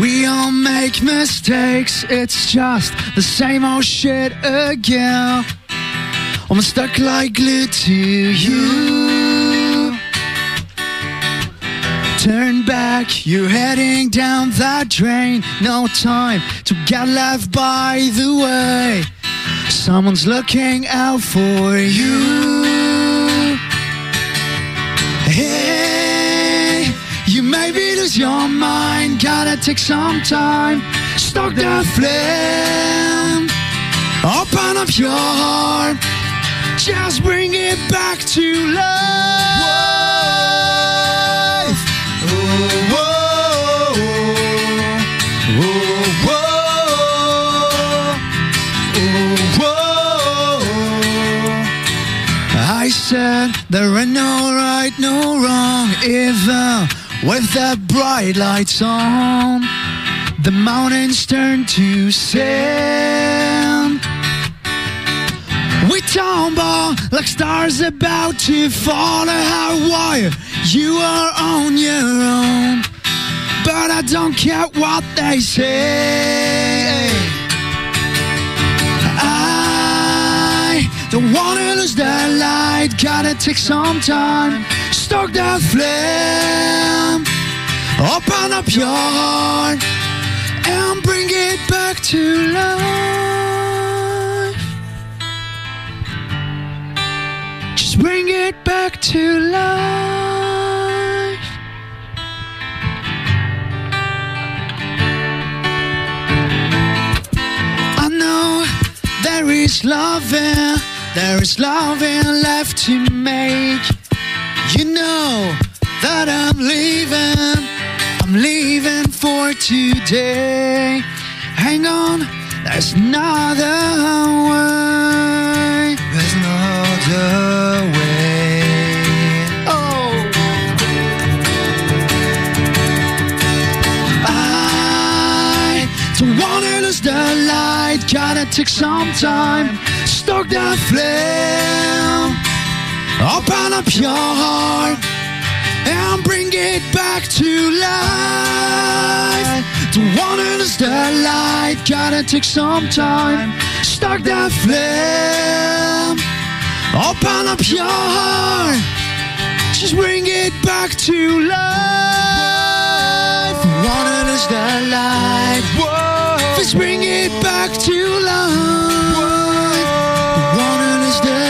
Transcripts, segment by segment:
We all make mistakes, it's just the same old shit again. I'm stuck like glue to you. Turn back, you're heading down that drain. No time to get left by the way. Someone's looking out for you. You maybe lose your mind. Gotta take some time. Stoke that flame. Open up your heart. Just bring it back to life. Oh, oh. I said there ain't no right, no wrong, even with the bright lights on. The mountains turn to sand. We tumble like stars about to fall a high wire. You are on your own, but I don't care what they say. I don't wanna lose that light, gotta take some time, stoke that flame, open up your heart, and bring it back to life. Just bring it back to life. I know there is love loving, there is loving left to make. You know that I'm leaving, I'm leaving for today. Hang on, there's another way. There's another way. Oh. I don't wanna lose the light. Gotta take some time. Stoke the flame. Open up your heart and bring it back to life. Don't wanna lose the light. Gotta take some time. Stoke that flame. Open up your heart. Just bring it back to life. Wanna lose the light. Just bring it back to life. Wanna lose the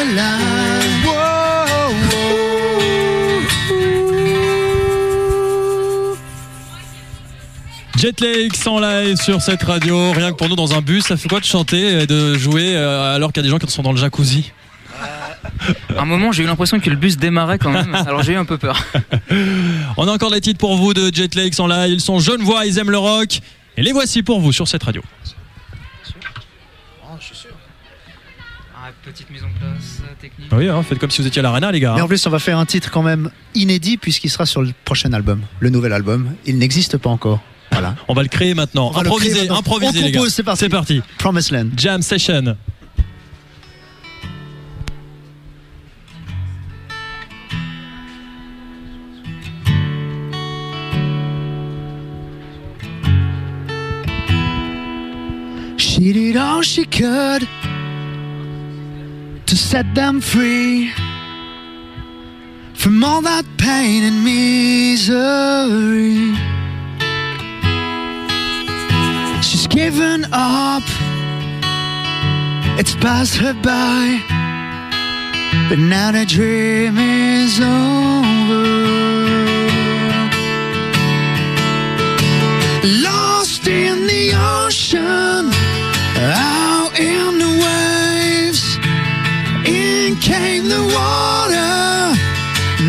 Jet Lakes en live sur cette radio, rien que pour nous dans un bus, ça fait quoi de chanter et de jouer euh, alors qu'il y a des gens qui sont dans le jacuzzi À un moment, j'ai eu l'impression que le bus démarrait quand même, alors j'ai eu un peu peur. On a encore des titres pour vous de Jet Lakes en live, ils sont jeunes voix, ils aiment le rock, et les voici pour vous sur cette radio. Oh, je suis sûr. Ah, petite mise en place technique. Oui, hein, faites comme si vous étiez à l'arena les gars. Mais hein. en plus, on va faire un titre quand même inédit puisqu'il sera sur le prochain album, le nouvel album. Il n'existe pas encore. Voilà. On va le créer maintenant. On créer maintenant. improvisez On les gars. compose, c'est parti. C'est parti. Promised Land. Jam session. She did all she could to set them free from all that pain and misery. Given up, it's passed her by, but now the dream is over. Lost in the ocean, out in the waves, in came the water.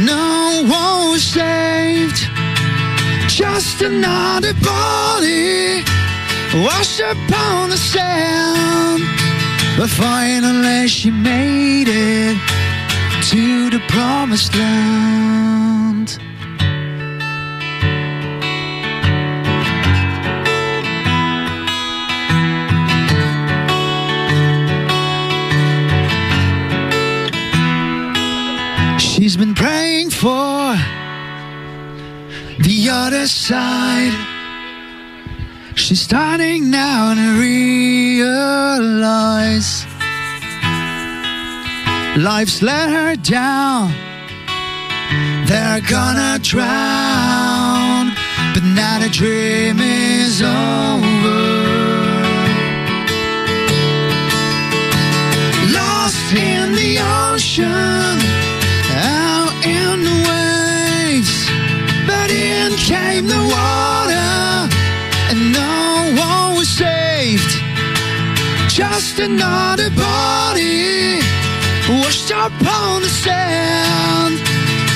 No one was saved, just another body washed upon the sand. But finally, she made it to the promised land. She's been praying for the other side. She's starting now to realize life's let her down. They're gonna drown, but now the dream is over. Lost in the ocean, Just another body washed up on the sand.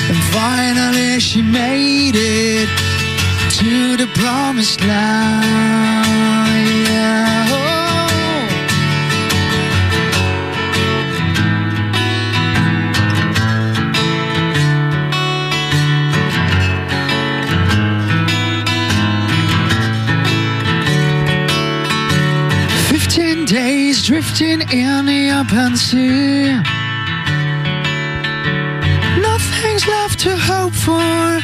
And finally she made it to the promised land. Yeah. Days drifting in the open sea. Nothing's left to hope for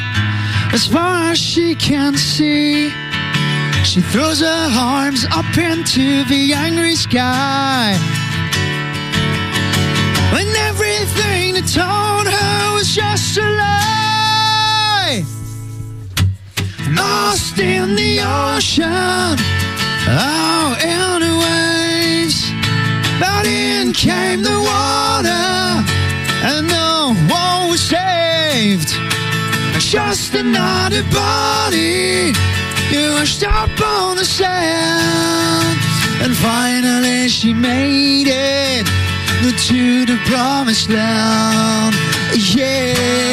as far as she can see. She throws her arms up into the angry sky. When everything that told her was just a lie. Lost in the ocean, Just another body You washed up on the sand. And finally she made it to the promised land. Yeah,